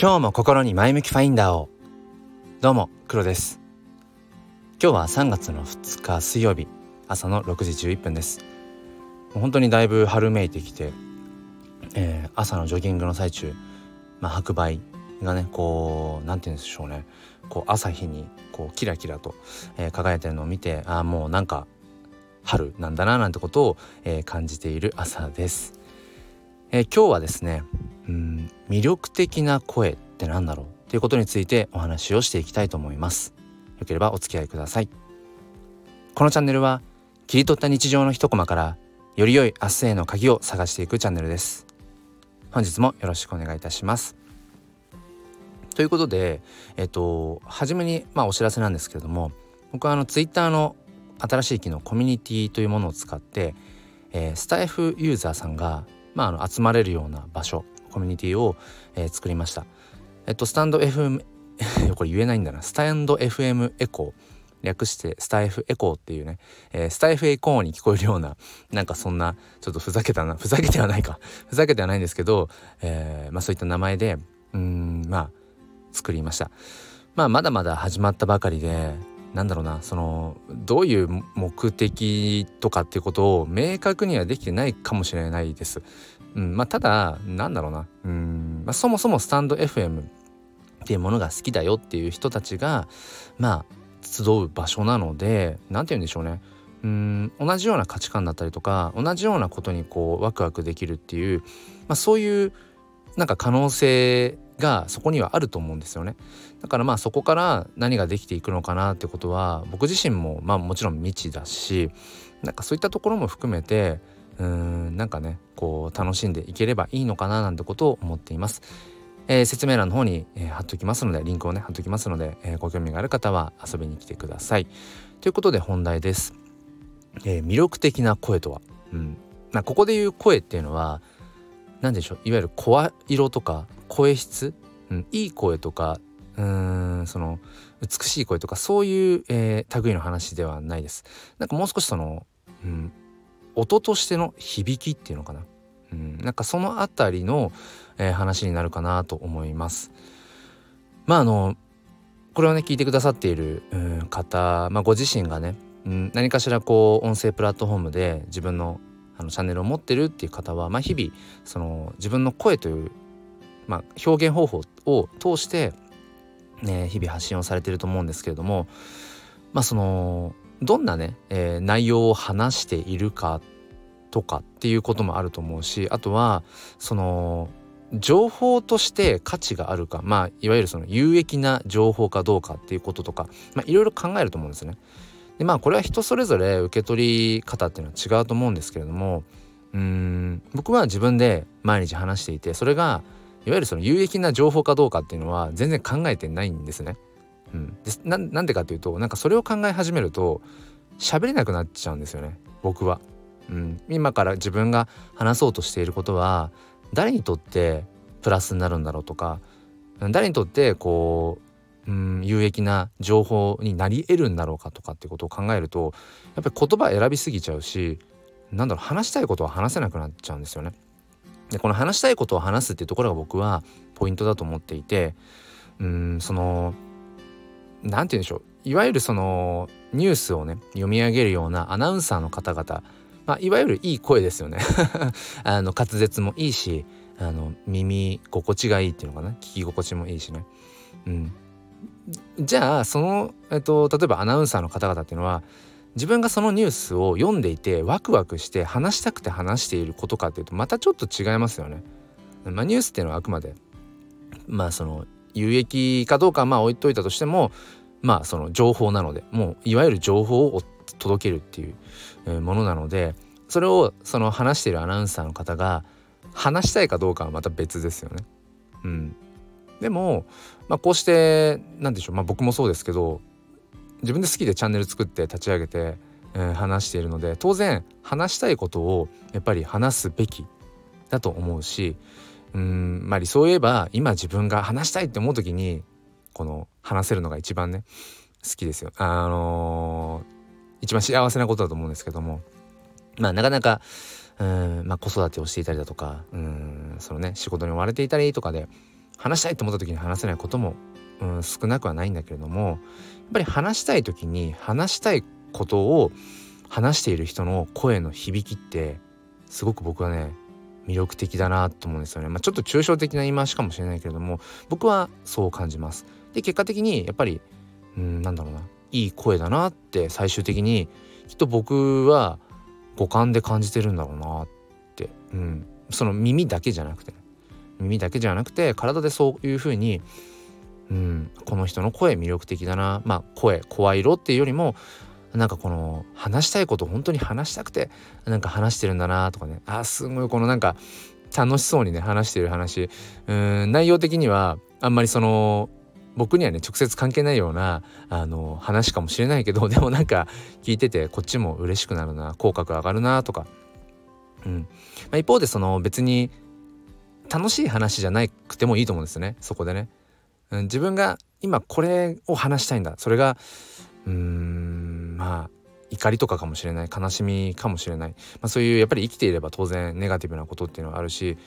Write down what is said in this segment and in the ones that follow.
今日も心に前向きファインダーを。どうも黒です。今日は3月の2日水曜日朝の6時11分です。本当にだいぶ春めいてきて、えー、朝のジョギングの最中、まあ、白梅がねこう何て言うんでしょうね。こう朝日にこうキラキラと、えー、輝いてるのを見てああもうなんか春なんだななんてことを、えー、感じている朝です、えー、今日はですねうん魅力的な声って何だろうということについてお話をしていきたいと思います。よければお付き合いください。このチャンネルは切り取った日常の一コマからより良い明日への鍵を探していくチャンネルです。本日もよろしくお願いいたします。ということでえっと初めにまあお知らせなんですけれども僕はあのツイッターの新しい機能コミュニティというものを使って、えー、スタイフユーザーさんが、まあ、あの集まれるような場所コミュニティを、えー、作りました。えっとスタンド FM これ言えないんだな。スタンド FM エコー略してスタイフエコーっていうね、えー、スタイフエコーに聞こえるようななんかそんなちょっとふざけたな。ふざけてはないか。ふざけてはないんですけど、えー、まあそういった名前でうんまあ作りました。まあまだまだ始まったばかりでなんだろうなそのどういう目的とかっていうことを明確にはできてないかもしれないです。うんまあ、ただなんだろうなうん、まあ、そもそもスタンド FM っていうものが好きだよっていう人たちがまあ集う場所なので何て言うんでしょうねうん同じような価値観だったりとか同じようなことにこうワクワクできるっていう、まあ、そういうなんか可能性がそこにはあると思うんですよね。だからまあそこから何ができていくのかなってことは僕自身もまあもちろん未知だしなんかそういったところも含めてうーんなんかねこう楽しんでいければいいのかななんてことを思っています。えー、説明欄の方に、えー、貼っときますのでリンクをね貼っときますので、えー、ご興味がある方は遊びに来てください。ということで本題です。え魅力的な声とは、うんまあ、ここで言う声っていうのは何でしょういわゆる声色とか声質、うん、いい声とかうーんその美しい声とかそういう、えー、類の話ではないです。なんかもう少しその、うん、音としての響きっていうのかな、うん、なんかそのあたりの、えー、話になるかなと思います。まああのこれをね聞いてくださっている、うん、方、まあ、ご自身がね、うん、何かしらこう音声プラットフォームで自分のあのチャンネルを持ってるっていう方は、まあ、日々その自分の声という、まあ、表現方法を通して、ね、日々発信をされてると思うんですけれどもまあそのどんなね、えー、内容を話しているかとかっていうこともあると思うしあとはその情報として価値があるかまあいわゆるその有益な情報かどうかっていうこととかまあいろいろ考えると思うんですね。でまあこれは人それぞれ受け取り方っていうのは違うと思うんですけれどもうん僕は自分で毎日話していてそれがいわゆるその有益な情報かどうかっていうのは全然考えてないんですね。うん、でなんでかっていうとなんかそれを考え始めると喋れなくなっちゃうんですよね僕は。うん、今から自分が話そうとしていることは誰にとってプラスになるんだろうとか誰にとってこうう、ん、有益な情報になり得るんだろうかとかってことを考えるとやっぱり言葉選びすぎちゃうしなんだろう話したいことは話せなくなっちゃうんですよね。でこの話したいことを話すっていうところが僕はポイントだと思っていてうんその何て言うんでしょういわゆるそのニュースをね読み上げるようなアナウンサーの方々まあ、いわゆるいい声ですよね あの滑舌もいいしあの耳心地がいいっていうのかな聞き心地もいいしね。うん、じゃあその、えっと、例えばアナウンサーの方々っていうのは自分がそのニュースを読んでいてワクワクして話したくて話していることかっていうとまたちょっと違いますよね。まあ、ニュースっていうのはあくまでまあその有益かどうかまあ置いといたとしてもまあその情報なのでもういわゆる情報を届けるっていうものなのでそれをその話しているアナウンサーの方が話したいかどうかはまた別ですよね。うん、でも、まあ、こうして何でしょう、まあ、僕もそうですけど自分で好きでチャンネル作って立ち上げて、えー、話しているので当然話したいことをやっぱり話すべきだと思うしうんまあ理想を言えば今自分が話したいって思う時にこの話せるのが一番ね好きですよ。あのー一番幸せなことだと思うんですけどもまあなかなかうん、まあ、子育てをしていたりだとかうんそのね仕事に追われていたりとかで話したいと思った時に話せないことも、うん、少なくはないんだけれどもやっぱり話したい時に話したいことを話している人の声の響きってすごく僕はね魅力的だなと思うんですよね。まあ、ちょっと抽象的な言い回しかもしれないけれども僕はそう感じます。で結果的にやっぱりうんなんだろうないい声だなって最終的にきっと僕は五感で感じてるんだろうなって、うん、その耳だけじゃなくて、ね、耳だけじゃなくて体でそういうふうに、うん、この人の声魅力的だなまあ声声色っていうよりもなんかこの話したいこと本当に話したくてなんか話してるんだなとかね。あすごいこのなんか楽しそうにね話してる話。うん内容的にはあんまりその僕にはね直接関係ないようなあの話かもしれないけど でもなんか聞いててこっちも嬉しくなるな口角上がるなとか、うん。まあ、一方でその別に楽しい話じゃなくてもいいと思うんですね。そこでね、うん、自分が今これを話したいんだ。それがうーんまあ怒りとかかもしれない。悲しみかもしれない、まあ、そういうやっぱり生きていれば当然ネガティブなことっていうのはあるし、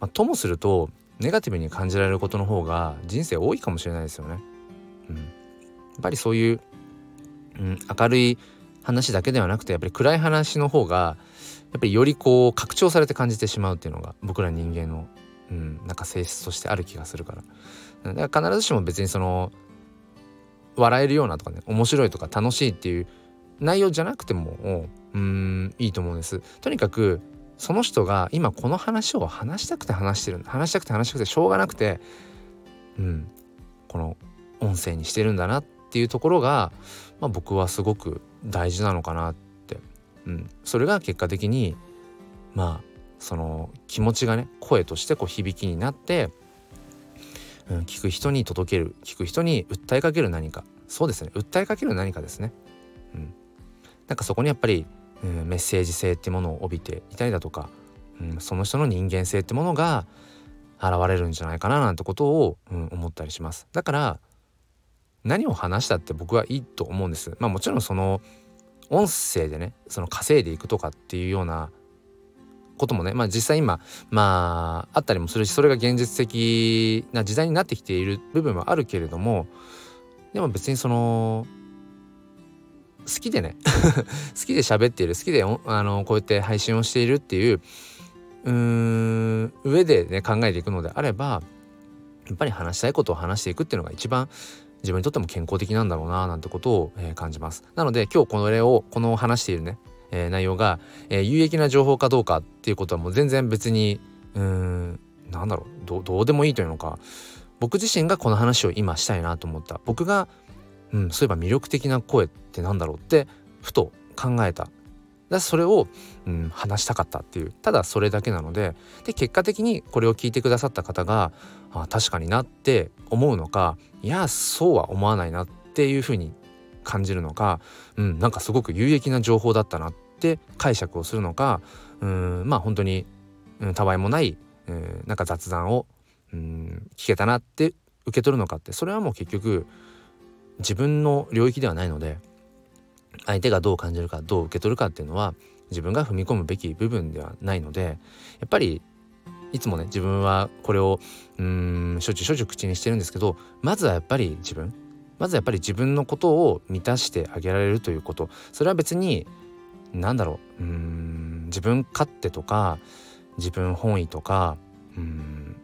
まあ、ともするとネガティブに感じられることの方が人生多いかもしれないですよね。うん、やっぱりそういう、うん、明るい話だけではなくてやっぱり暗い話の方がやっぱりよりこう拡張されて感じてしまうっていうのが僕ら人間の、うん、なんか性質としてある気がするから。だから必ずしも別にその笑えるようなとかね面白いとか楽しいっていう内容じゃなくてもうんいいと思うんです。とにかくその人が今この話を話したくて話してる話したくて話したくてしょうがなくてうんこの音声にしてるんだなっていうところが、まあ、僕はすごく大事なのかなって、うん、それが結果的にまあその気持ちがね声としてこう響きになってうん、聞く人に届ける聞く人に訴えかける何か。そうですね。訴えかける何かですね、うん、なんかそこにやっぱり、うん、メッセージ性ってものを帯びていたりだとか、うん、その人の人間性ってものが現れるんじゃないかななんてことを、うん、思ったりします。だから何を話したって僕はいいと思うんです。まあもちろんその音声でねその稼いでいくとかっていうようなこともねまあ実際今まああったりもするしそれが現実的な時代になってきている部分はあるけれどもでも別にその好きでね 好きで喋っている好きであのこうやって配信をしているっていううーん上でね考えていくのであればやっぱり話したいことを話していくっていうのが一番自分にとっても健康的なんだろうななんてことを、えー、感じます。なので今日これをこの話しているねえー、内容が、えー、有益な情報かどうかっていうことはもう全然別にうーんなんだろうどうでもいいというのか。僕自身がこの話を今したいなと思った。僕が、うん、そういえば魅力的な声ってなんだろうってふと考えた。だそれを、うん、話したかったっていう。ただそれだけなのでで結果的にこれを聞いてくださった方があ確かになって思うのかいやそうは思わないなっていうふうに感じるのか、うん、なんかすごく有益な情報だったなって解釈をするのかうんまあ本当に、うん、たわいもない、うん、なんか雑談を、うん、聞けたなって受け取るのかってそれはもう結局自分の領域ではないので相手がどう感じるかどう受け取るかっていうのは自分が踏み込むべき部分ではないのでやっぱりいつもね自分はこれをうんしょっちゅうしょっちゅう口にしてるんですけどまずはやっぱり自分。まずはやっぱり自分のことを満たしてあげられるということ。それは別に何だろううん自分勝手とか自分本位とかうん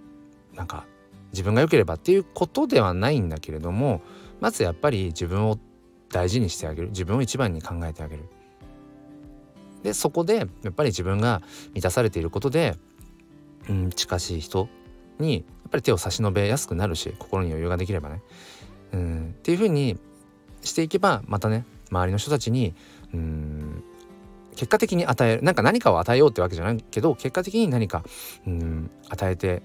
なんか自分が良ければっていうことではないんだけれどもまずやっぱり自分を大事にしてあげる自分を一番に考えてあげる。でそこでやっぱり自分が満たされていることで、うん、近しい人にやっぱり手を差し伸べやすくなるし心に余裕ができればねうんっていうふうにしていけばまたね周りの人たちにうん結果的に与えるなんか何かを与えようってわけじゃないけど結果的に何かうん与えて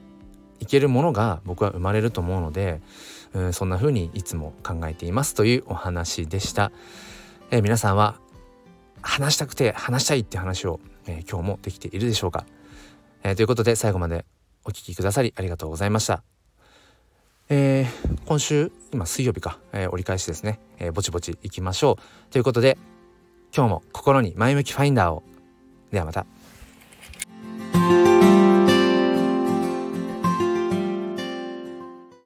いけるものが僕は生まれると思うのでうんそんな風にいつも考えていますというお話でした。えー、皆さんは話したくて話したいって話を、えー、今日もできているでしょうか、えー、ということで最後までお聴きくださりありがとうございました。えー、今週今水曜日か、えー、折り返しですね、えー、ぼちぼち行きましょうということで今日も心に前向きファインダーをではまた。